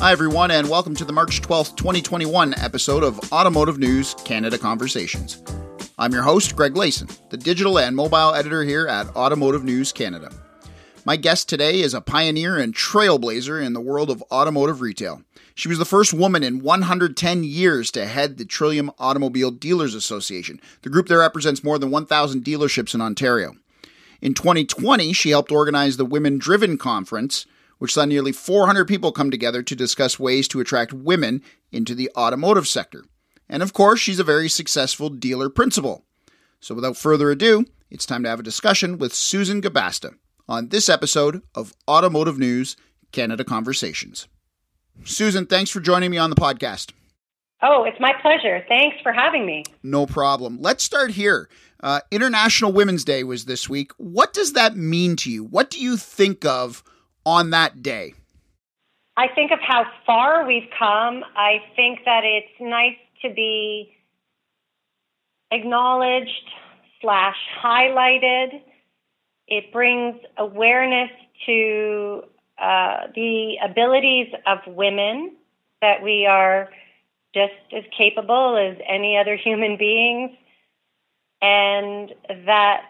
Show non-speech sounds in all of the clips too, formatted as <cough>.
Hi, everyone, and welcome to the March 12th, 2021 episode of Automotive News Canada Conversations. I'm your host, Greg Layson, the digital and mobile editor here at Automotive News Canada. My guest today is a pioneer and trailblazer in the world of automotive retail. She was the first woman in 110 years to head the Trillium Automobile Dealers Association, the group that represents more than 1,000 dealerships in Ontario. In 2020, she helped organize the Women Driven Conference, which saw nearly 400 people come together to discuss ways to attract women into the automotive sector. And of course, she's a very successful dealer principal. So without further ado, it's time to have a discussion with Susan Gubasta on this episode of Automotive News Canada Conversations. Susan, thanks for joining me on the podcast. Oh, it's my pleasure. Thanks for having me. No problem. Let's start here. Uh, International Women's Day was this week. What does that mean to you? What do you think of on that day? I think of how far we've come. I think that it's nice to be acknowledged slash highlighted it brings awareness to uh, the abilities of women that we are just as capable as any other human beings, and that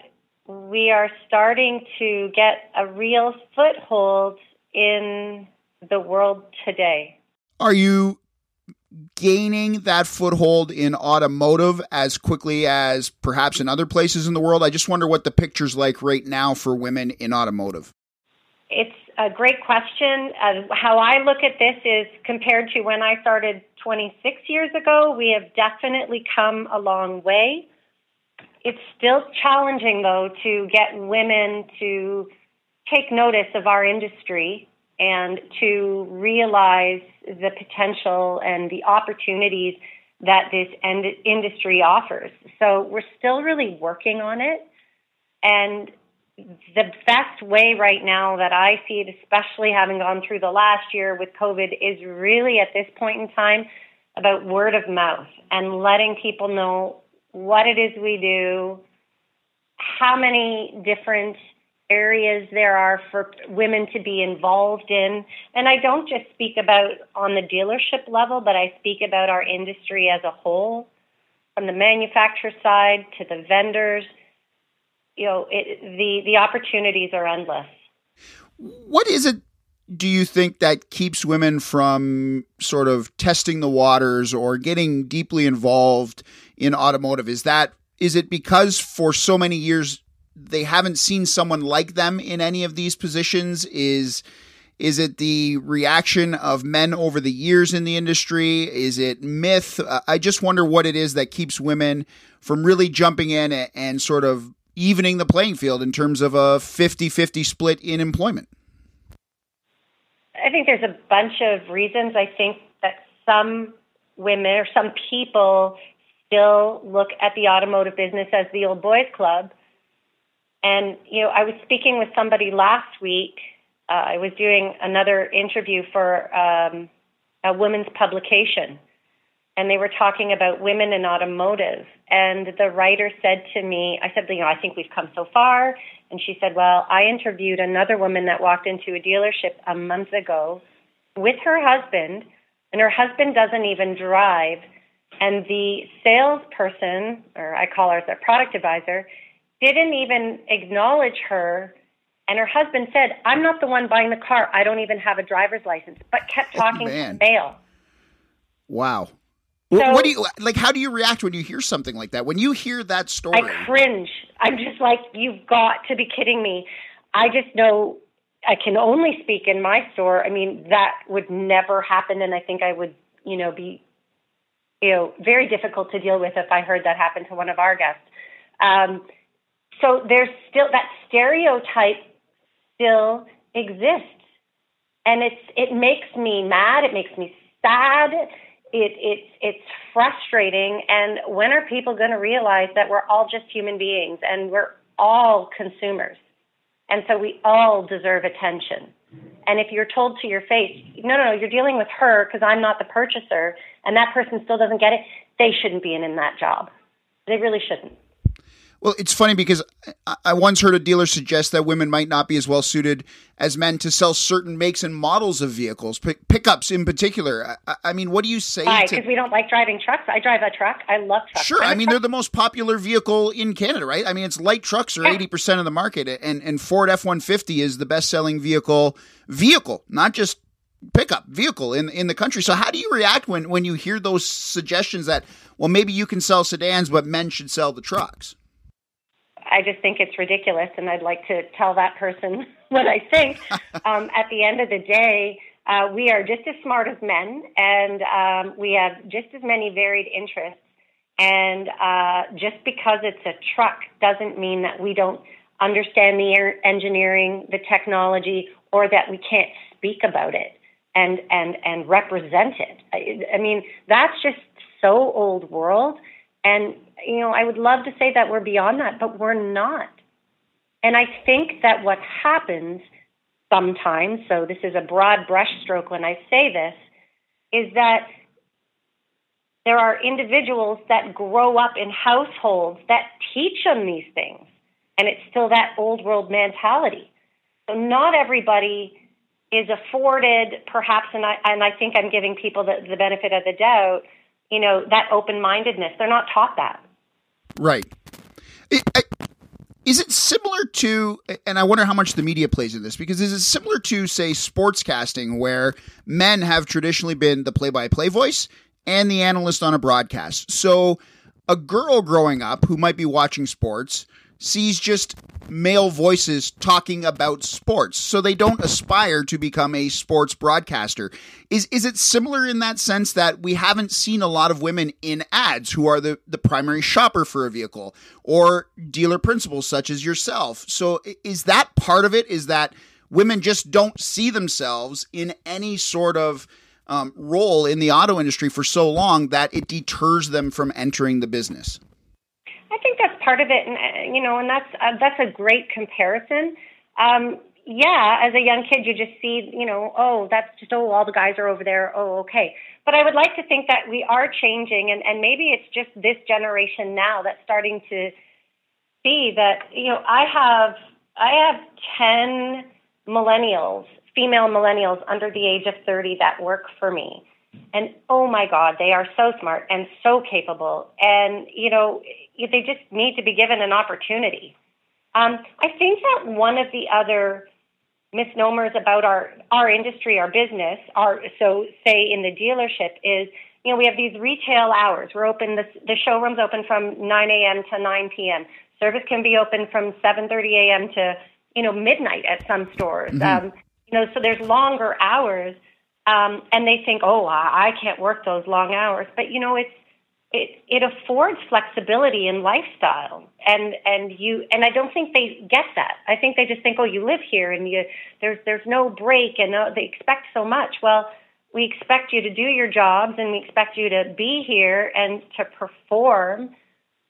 we are starting to get a real foothold in the world today. Are you gaining that foothold in automotive as quickly as perhaps in other places in the world? I just wonder what the picture's like right now for women in automotive. It's a great question. Uh, how I look at this is compared to when I started 26 years ago, we have definitely come a long way. It's still challenging, though, to get women to take notice of our industry and to realize the potential and the opportunities that this end- industry offers. So we're still really working on it. And the best way right now that I see it, especially having gone through the last year with COVID, is really at this point in time about word of mouth and letting people know what it is we do, how many different areas there are for women to be involved in. And I don't just speak about on the dealership level, but I speak about our industry as a whole, from the manufacturer side to the vendors. You know, it, the the opportunities are endless. What is it? Do you think that keeps women from sort of testing the waters or getting deeply involved in automotive? Is that is it because for so many years they haven't seen someone like them in any of these positions? Is is it the reaction of men over the years in the industry? Is it myth? Uh, I just wonder what it is that keeps women from really jumping in and sort of evening the playing field in terms of a 50-50 split in employment. I think there's a bunch of reasons. I think that some women or some people still look at the automotive business as the old boys club and, you know, I was speaking with somebody last week. Uh, I was doing another interview for um, a women's publication, and they were talking about women in automotive. And the writer said to me, I said, you know, I think we've come so far. And she said, well, I interviewed another woman that walked into a dealership a month ago with her husband, and her husband doesn't even drive. And the salesperson, or I call her the product advisor, didn't even acknowledge her. And her husband said, I'm not the one buying the car. I don't even have a driver's license, but kept talking oh, to mail. Wow. So, what do you like? How do you react when you hear something like that? When you hear that story, I cringe. I'm just like, you've got to be kidding me. I just know I can only speak in my store. I mean, that would never happen, and I think I would, you know, be, you know, very difficult to deal with if I heard that happen to one of our guests. Um, so there's still that stereotype still exists. And it's it makes me mad, it makes me sad, it it's it's frustrating and when are people going to realize that we're all just human beings and we're all consumers. And so we all deserve attention. And if you're told to your face, no, no, no, you're dealing with her because I'm not the purchaser, and that person still doesn't get it, they shouldn't be in, in that job. They really shouldn't. Well, it's funny because I once heard a dealer suggest that women might not be as well suited as men to sell certain makes and models of vehicles, pick, pickups in particular. I, I, mean, what do you say? Why? Because we don't like driving trucks. I drive a truck. I love trucks. Sure. I mean, they're the most popular vehicle in Canada, right? I mean, it's light trucks are eighty yeah. percent of the market, and and Ford F one fifty is the best selling vehicle vehicle, not just pickup vehicle in in the country. So how do you react when when you hear those suggestions that well maybe you can sell sedans but men should sell the trucks? I just think it's ridiculous, and I'd like to tell that person <laughs> what I think. <laughs> um, at the end of the day, uh, we are just as smart as men, and um, we have just as many varied interests. And uh, just because it's a truck doesn't mean that we don't understand the engineering, the technology, or that we can't speak about it and and and represent it. I, I mean, that's just so old world. And, you know, I would love to say that we're beyond that, but we're not. And I think that what happens sometimes, so this is a broad brushstroke when I say this, is that there are individuals that grow up in households that teach them these things. And it's still that old world mentality. So not everybody is afforded, perhaps, and I, and I think I'm giving people the, the benefit of the doubt, you know, that open mindedness. They're not taught that. Right. It, I, is it similar to, and I wonder how much the media plays in this, because is it similar to, say, sportscasting, where men have traditionally been the play by play voice and the analyst on a broadcast? So a girl growing up who might be watching sports sees just male voices talking about sports, so they don't aspire to become a sports broadcaster. Is is it similar in that sense that we haven't seen a lot of women in ads who are the, the primary shopper for a vehicle or dealer principals such as yourself? So is that part of it? Is that women just don't see themselves in any sort of um, role in the auto industry for so long that it deters them from entering the business? Part of it, and uh, you know, and that's uh, that's a great comparison. Um, yeah, as a young kid, you just see, you know, oh, that's just oh, all the guys are over there. Oh, okay. But I would like to think that we are changing, and and maybe it's just this generation now that's starting to see that. You know, I have I have ten millennials, female millennials under the age of thirty that work for me. And oh my God, they are so smart and so capable. And, you know, they just need to be given an opportunity. Um, I think that one of the other misnomers about our our industry, our business, our so say in the dealership is you know we have these retail hours. We're open the the showroom's open from 9 a.m. to 9 p.m. Service can be open from 7:30 a.m. to you know midnight at some stores. Mm-hmm. Um, you know, so there's longer hours, um, and they think, oh, I can't work those long hours. But you know, it's it it affords flexibility in lifestyle and and you and I don't think they get that. I think they just think, oh, you live here and you there's there's no break and uh, they expect so much. Well, we expect you to do your jobs and we expect you to be here and to perform,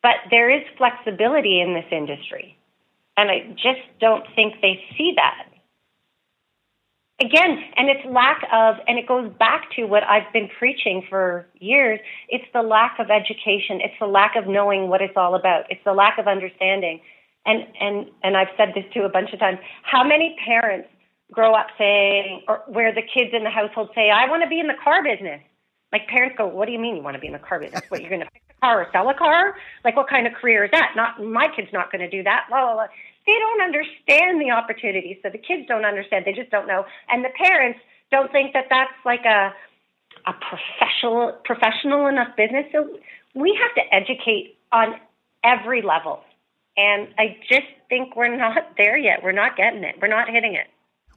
but there is flexibility in this industry, and I just don't think they see that again, and it's lack of, and it goes back to what I've been preaching for years. It's the lack of education. It's the lack of knowing what it's all about. It's the lack of understanding. And and and I've said this too a bunch of times. How many parents grow up saying, or where the kids in the household say, "I want to be in the car business." Like parents go, "What do you mean you want to be in the car business? What you're going to fix a car or sell a car? Like what kind of career is that? Not my kid's not going to do that." Blah, blah, blah they don't understand the opportunity. So the kids don't understand. They just don't know. And the parents don't think that that's like a a professional professional enough business. So we have to educate on every level. And I just think we're not there yet. We're not getting it. We're not hitting it.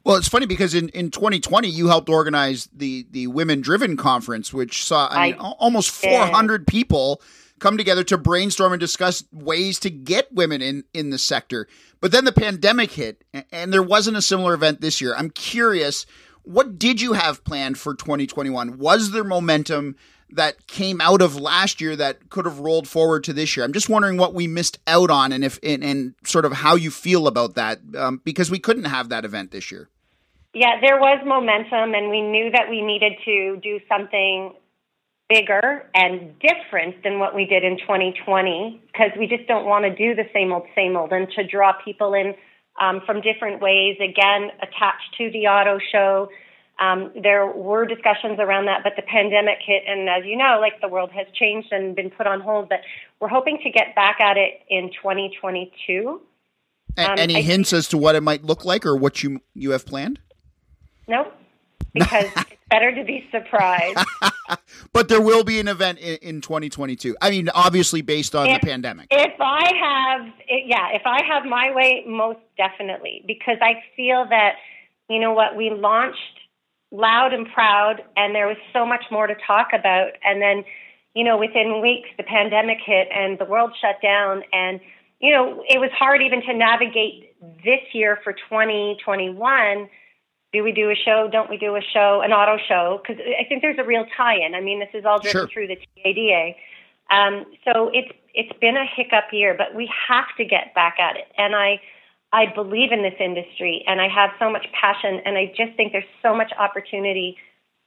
Well, it's funny because in, in 2020 you helped organize the the Women Driven conference, which saw I mean, I almost 400 people come together to brainstorm and discuss ways to get women in in the sector. But then the pandemic hit, and there wasn't a similar event this year. I'm curious, what did you have planned for 2021? Was there momentum that came out of last year that could have rolled forward to this year? I'm just wondering what we missed out on, and if and, and sort of how you feel about that, um, because we couldn't have that event this year. Yeah, there was momentum, and we knew that we needed to do something bigger and different than what we did in 2020 because we just don't want to do the same old, same old, and to draw people in um, from different ways, again, attached to the auto show. Um, there were discussions around that, but the pandemic hit, and as you know, like the world has changed and been put on hold. But we're hoping to get back at it in 2022. Um, any I hints as to what it might look like or what you you have planned? Nope, because <laughs> it's better to be surprised. <laughs> but there will be an event in, in 2022. I mean, obviously based on if, the pandemic. If I have, yeah, if I have my way, most definitely, because I feel that you know what we launched loud and proud, and there was so much more to talk about. And then, you know, within weeks, the pandemic hit and the world shut down. And, you know, it was hard even to navigate this year for 2021. Do we do a show? Don't we do a show, an auto show? Because I think there's a real tie-in. I mean, this is all driven sure. through the TADA. Um, so it's it's been a hiccup year, but we have to get back at it. And I I believe in this industry and I have so much passion and I just think there's so much opportunity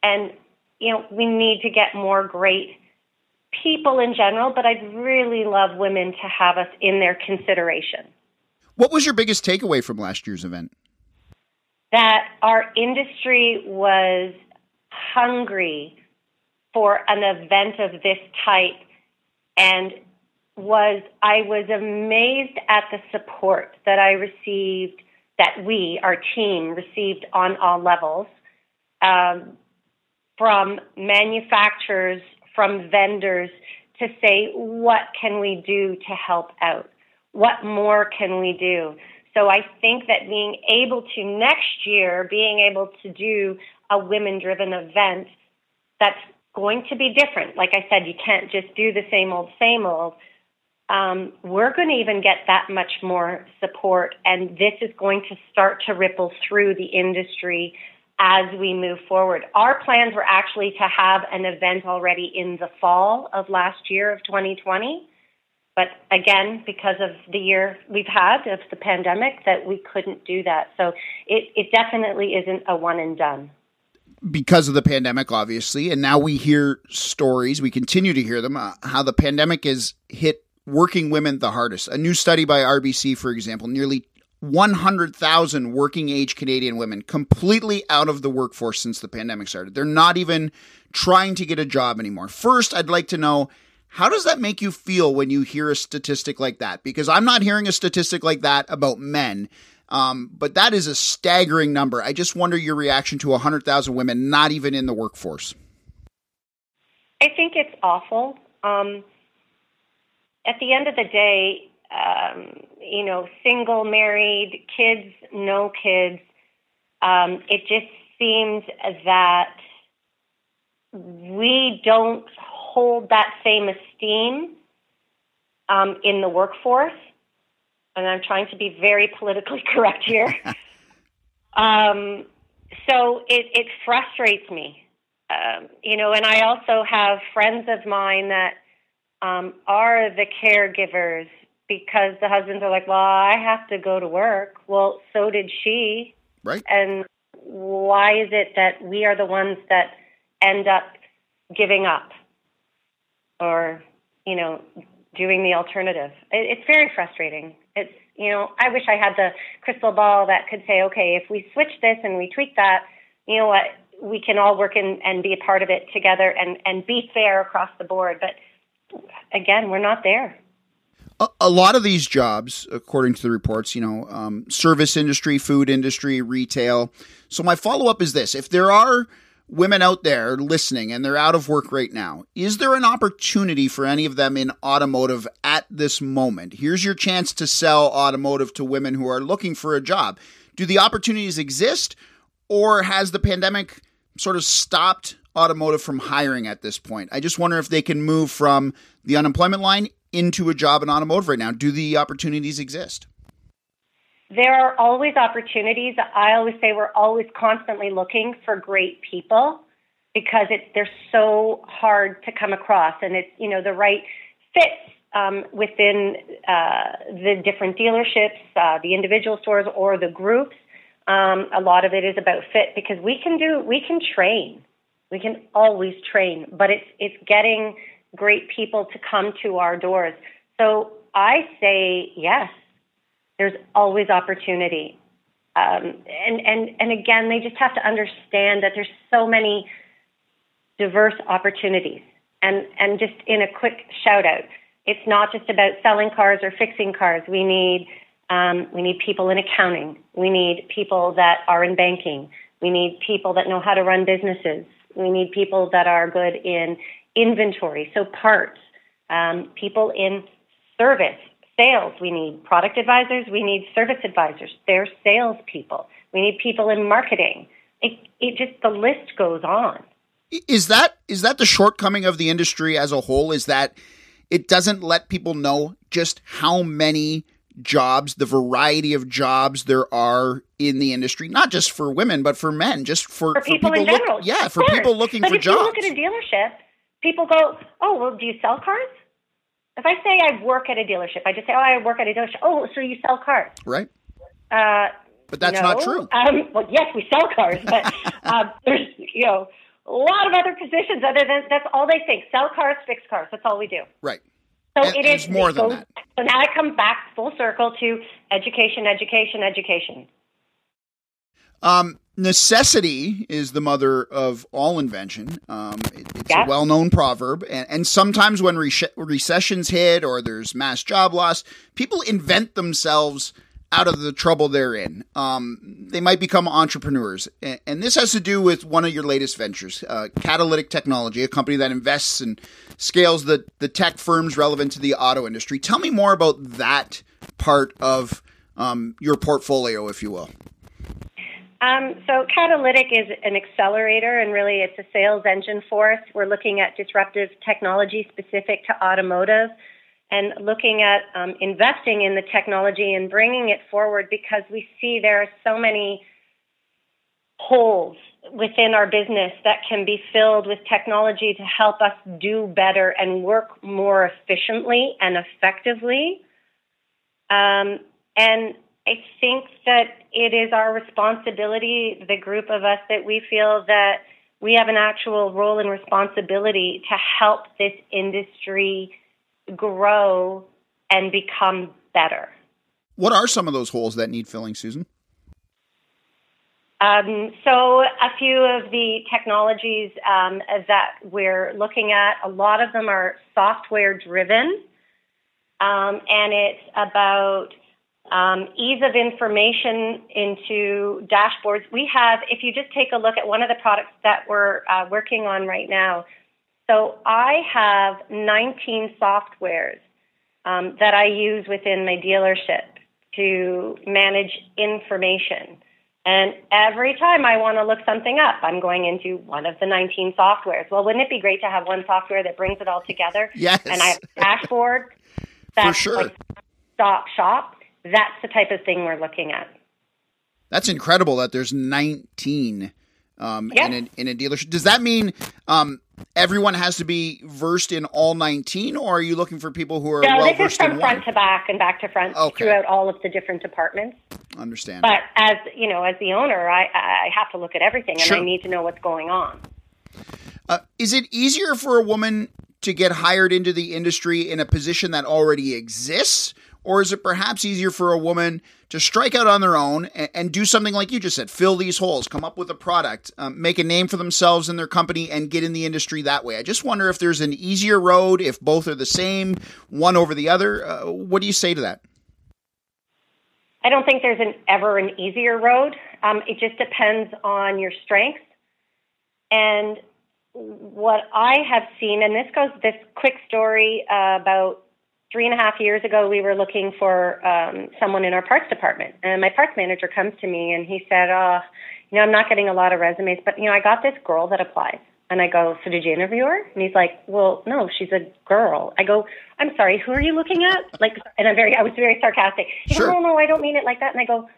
and you know we need to get more great people in general but I'd really love women to have us in their consideration. What was your biggest takeaway from last year's event? That our industry was hungry for an event of this type and was I was amazed at the support that I received, that we, our team, received on all levels um, from manufacturers, from vendors to say, what can we do to help out? What more can we do? So I think that being able to next year, being able to do a women driven event that's going to be different. Like I said, you can't just do the same old, same old um, we're going to even get that much more support, and this is going to start to ripple through the industry as we move forward. Our plans were actually to have an event already in the fall of last year of 2020. But again, because of the year we've had of the pandemic, that we couldn't do that. So it, it definitely isn't a one and done because of the pandemic, obviously, and now we hear stories. We continue to hear them uh, how the pandemic has hit working women the hardest. A new study by RBC, for example, nearly 100,000 working age Canadian women completely out of the workforce since the pandemic started. They're not even trying to get a job anymore. First, I'd like to know how does that make you feel when you hear a statistic like that? Because I'm not hearing a statistic like that about men. Um, but that is a staggering number. I just wonder your reaction to 100,000 women not even in the workforce. I think it's awful. Um, at the end of the day, um, you know, single, married, kids, no kids, um, it just seems that we don't hold that same esteem um, in the workforce. And I'm trying to be very politically <laughs> correct here. <laughs> um, so it, it frustrates me. Um, you know, and I also have friends of mine that um, are the caregivers because the husbands are like, well, I have to go to work. Well, so did she. Right. And why is it that we are the ones that end up giving up or, you know, doing the alternative? It, it's very frustrating. It's, you know, I wish I had the crystal ball that could say, okay, if we switch this and we tweak that, you know what, we can all work in, and be a part of it together and, and be fair across the board. But again, we're not there. A, a lot of these jobs, according to the reports, you know, um, service industry, food industry, retail. So my follow up is this: if there are women out there listening and they're out of work right now, is there an opportunity for any of them in automotive at this moment? Here's your chance to sell automotive to women who are looking for a job. Do the opportunities exist, or has the pandemic sort of stopped automotive from hiring at this point. I just wonder if they can move from the unemployment line into a job in automotive right now. Do the opportunities exist? There are always opportunities. I always say we're always constantly looking for great people because it, they're so hard to come across, and it's you know the right fit um, within uh, the different dealerships, uh, the individual stores, or the groups. Um, a lot of it is about fit because we can do we can train We can always train, but it's it's getting great people to come to our doors. So I say yes. There's always opportunity. Um, and, and, and again, they just have to understand that there's so many diverse opportunities. And, and just in a quick shout out, it's not just about selling cars or fixing cars. We need, um, we need people in accounting. We need people that are in banking. We need people that know how to run businesses. We need people that are good in inventory, so parts, um, people in service, sales. We need product advisors. We need service advisors. They're salespeople. We need people in marketing. It, it just the list goes on. Is that is that the shortcoming of the industry as a whole? Is that it doesn't let people know just how many jobs, the variety of jobs there are in the industry, not just for women, but for men, just for, for, people, for people, in look, general. Yeah, for people looking but for if jobs. you look at a dealership, people go, "Oh, well, do you sell cars?" If I say I work at a dealership, I just say, "Oh, I work at a dealership." Oh, so you sell cars? Right. Uh, but that's no. not true. Um, well, yes, we sell cars, but <laughs> um, there's you know a lot of other positions other than that's all they think: sell cars, fix cars. That's all we do. Right. So and, it is more than goes, that. So now I come back full circle to education, education, education. Um, necessity is the mother of all invention. Um, it, it's Yeah. a well-known proverb, and, and sometimes when re- recessions hit or there's mass job loss, people invent themselves out of the trouble they're in. Um, they might become entrepreneurs, and, and this has to do with one of your latest ventures, uh, Catalytic Technology, a company that invests and scales the the tech firms relevant to the auto industry. Tell me more about that part of um, your portfolio, if you will. Um, so Catalytic is an accelerator, and really it's a sales engine for us. We're looking at disruptive technology specific to automotive, and looking at um, investing in the technology and bringing it forward because we see there are so many holes within our business that can be filled with technology to help us do better and work more efficiently and effectively. Um, and I think that it is our responsibility, the group of us, that we feel that we have an actual role and responsibility to help this industry grow and become better. What are some of those holes that need filling, Susan? Um, so, a few of the technologies um, that we're looking at, a lot of them are software driven, um, and it's about um, ease of information into dashboards. We have, if you just take a look at one of the products that we're uh, working on right now. So, I have 19 softwares um, that I use within my dealership to manage information. And every time I want to look something up, I'm going into one of the 19 softwares. Well, wouldn't it be great to have one software that brings it all together? Yes. And I have a dashboard. <laughs> That's sure. Like stop shop. That's the type of thing we're looking at. That's incredible that there's 19 um, in, a, in a dealership. Does that mean um, everyone has to be versed in all 19, or are you looking for people who are no, well this is in from front to back and back to front Okay. throughout all of the different departments. Understand. But as you know, as the owner, I, I have to look at everything and I need to know what's going on. Uh, is it easier for a woman to get hired into the industry in a position that already exists? Or is it perhaps easier for a woman to strike out on their own and, and do something like you just said, fill these holes, come up with a product, um, make a name for themselves and their company, and get in the industry that way? I just wonder if there's an easier road, if both are the same, one over the other. Uh, what do you say to that? I don't think there's an ever an easier road. Um, it just depends on your strengths. And what I have seen, and this goes this quick story uh, about three and a half years ago, we were looking for um, someone in our parts department, and my parts manager comes to me and he said, "Oh, you know, I'm not getting a lot of resumes, but you know, I got this girl that applies." And I go, "So did you interview her?" And he's like, "Well, no, she's a girl." I go, "I'm sorry, who are you looking at?" Like, and I'm very, I was very sarcastic. He Sure. goes, "No, no, I don't mean it like that." And I go,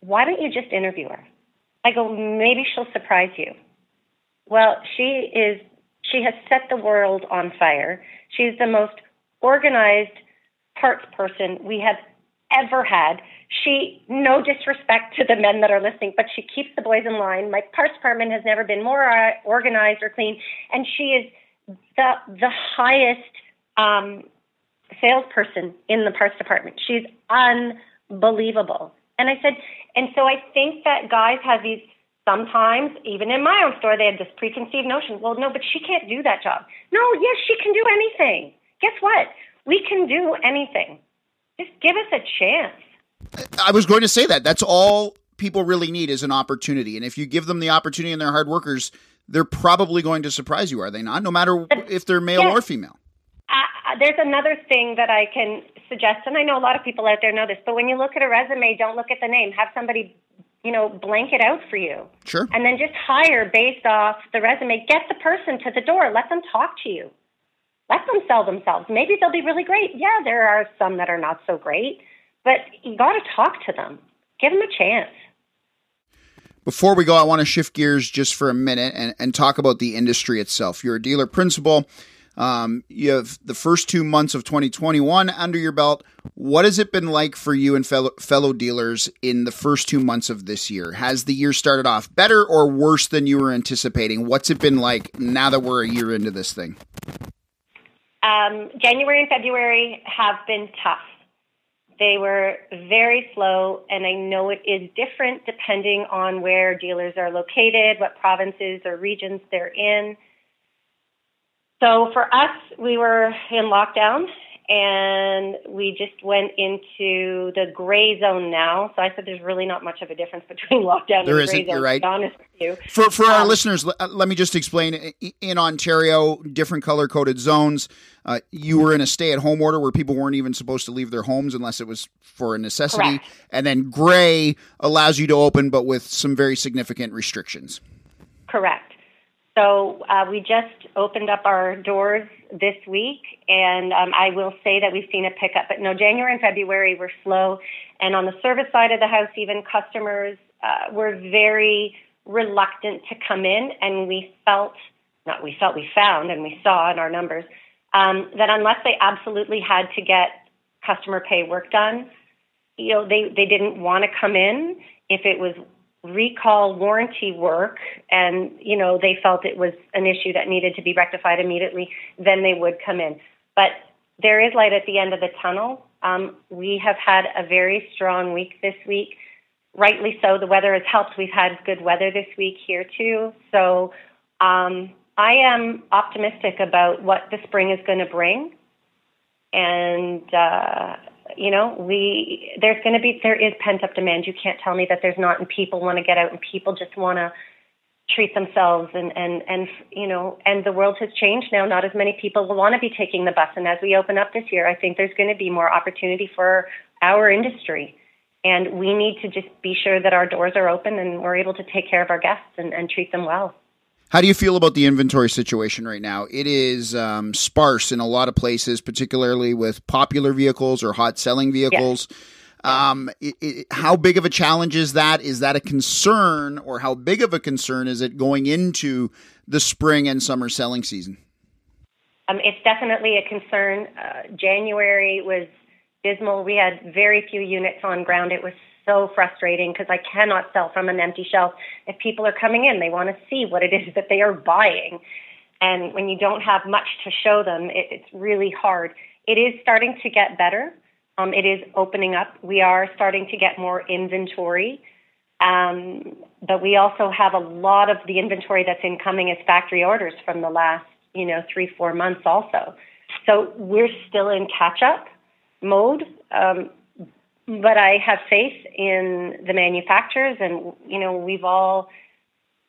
"Why don't you just interview her?" I go, "Maybe she'll surprise you." Well, she is. She has set the world on fire. She's the most organized parts person we have ever had. She, no disrespect to the men that are listening, but she keeps the boys in line. My parts department has never been more uh, organized or clean, and she is the the highest um, salesperson in the parts department. She's unbelievable. And I said, and so I think that guys have these sometimes, even in my own store, they have this preconceived notion. Well, no, but she can't do that job. No, yes, she can do anything. Guess what? We can do anything. Just give us a chance. I was going to say that. That's all people really need is an opportunity. And if you give them the opportunity and they're hard workers, they're probably going to surprise you, are they not? No matter if they're male yes. or female. Uh, there's another thing that I can suggest, and I know a lot of people out there know this, but when you look at a resume, don't look at the name. Have somebody, you know, blank it out for you. Sure. And then just hire based off the resume. Get the person to the door. Let them talk to you. Let them sell themselves. Maybe they'll be really great. Yeah, there are some that are not so great, but you got to talk to them. Give them a chance. Before we go, I want to shift gears just for a minute and, and talk about the industry itself. You're a dealer principal. Um, you have the first two months of 2021 under your belt. What has it been like for you and fellow, fellow dealers in the first two months of this year? Has the year started off better or worse than you were anticipating? What's it been like now that we're a year into this thing? Um, January and February have been tough. They were very slow, and I know it is different depending on where dealers are located, what provinces or regions they're in. So for us, we were in lockdown and we just went into the gray zone now. So I said there's really not much of a difference between <laughs> lockdown there and isn't, gray zone. You're right. To be honest with you. For for um, our listeners, uh, let me just explain. In Ontario, different color coded zones. Uh, you were in a stay at home order where people weren't even supposed to leave their homes unless it was for a necessity. Correct. And then gray allows you to open, but with some very significant restrictions. Correct. So uh, we just opened up our doors this week, and um, I will say that we've seen a pickup. But no, January and February were slow, and on the service side of the house, even customers uh, were very reluctant to come in, and we felt not we felt we found and we saw in our numbers um, that unless they absolutely had to get customer pay work done, you know they they didn't want to come in if it was recall warranty work and you know they felt it was an issue that needed to be rectified immediately then they would come in. But there is light at the end of the tunnel. Um, we have had a very strong week this week. Rightly so the weather has helped. We've had good weather this week here too. So um, i am optimistic about what the spring is going to bring. And uh, you know, we there's going to be there is pent up demand. You can't tell me that there's not, and people want to get out, and people just want to treat themselves and and and you know and the world has changed now. Not as many people will want to be taking the bus. And as we open up this year i think there's going to be more opportunity for our industry. And we need to just be sure that our doors are open and we're able to take care of our guests and, and treat them well how do you feel about the inventory situation right now? It is um, sparse in a lot of places, particularly with popular vehicles or hot selling vehicles. Yes. Um, it, it, how big of a challenge is that? Is that a concern, or how big of a concern is it going into the spring and summer selling season? Um, it's definitely a concern. Uh, January was dismal. We had very few units on ground. It was so frustrating because I cannot sell from an empty shelf. If people are coming in, they want to see what it is <laughs> that they are buying. And when you don't have much to show them, it, it's really hard. It is starting to get better. Um, it is opening up. We are starting to get more inventory. Um, but we also have a lot of the inventory that's incoming as factory orders from the last, you know, three, four months also. So we're still in catch up mode. Um, but I have faith in the manufacturers, and you know we've all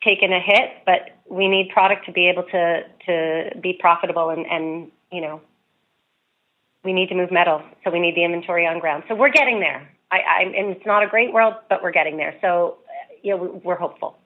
taken a hit, but we need product to be able to to be profitable, and and you know we need to move metal, so we need the inventory on ground. So we're getting there. I, I and it's not a great world, but we're getting there. So you know we're hopeful.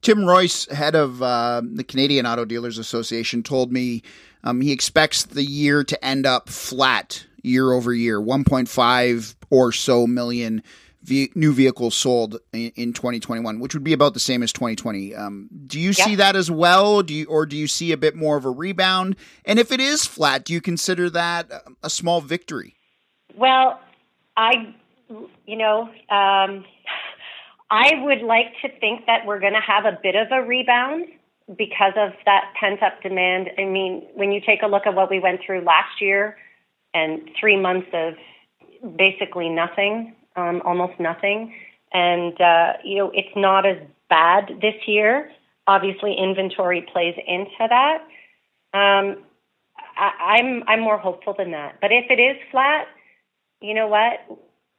Tim Reuss, head of uh, the Canadian Auto Dealers Association, told me um, he expects the year to end up flat year over year, 1.5 or so million ve- new vehicles sold in, in, 2021, which would be about the same as 2020. Um, do you see that as well? Do you, or do you see a bit more of a rebound? And if it is flat, do you consider that a small victory? Well, I you know, um, I would like to think that we're going to have a bit of a rebound because of that pent up demand. I mean, when you take a look at what we went through last year and three months of basically nothing, um, almost nothing, and uh, you know, it's not as bad this year. Obviously, inventory plays into that. Um, I, I'm I'm more hopeful than that. But if it is flat, you know what?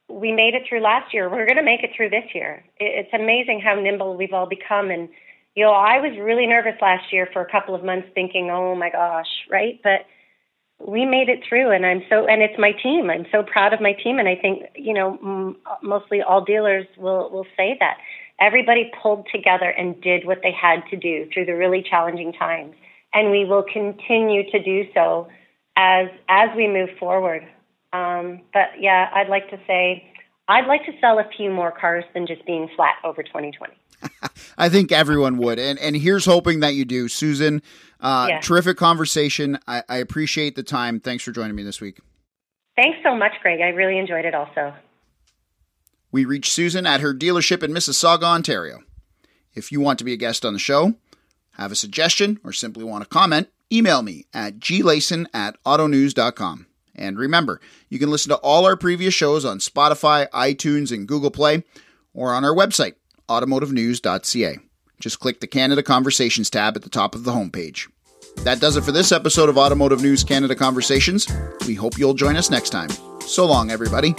We made it through last year. We're going to make it through this year. It's amazing how nimble we've all become. And you know, I was really nervous last year for a couple of months, thinking, "Oh my gosh," right? But we made it through, and I'm so, and it's my team. I'm so proud of my team, and I think you know, m- mostly all dealers will will say that everybody pulled together and did what they had to do through the really challenging times and we will continue to do so as as we move forward. Um, but yeah, I'd like to say I'd like to sell a few more cars than just being flat over 2020. I think everyone would, and and here's hoping that you do, Susan. Uh, yeah. Terrific conversation. I, I appreciate the time. Thanks for joining me this week. Thanks so much, Greg. I really enjoyed it. Also, we reached Susan at her dealership in Mississauga, Ontario. If you want to be a guest on the show, have a suggestion, or simply want to comment, email me at glayson at autonews.com. And remember, you can listen to all our previous shows on Spotify, iTunes, and Google Play, or on our website, automotivenews.ca. Just click the Canada Conversations tab at the top of the homepage. That does it for this episode of Automotive News Canada Conversations. We hope you'll join us next time. So long, everybody.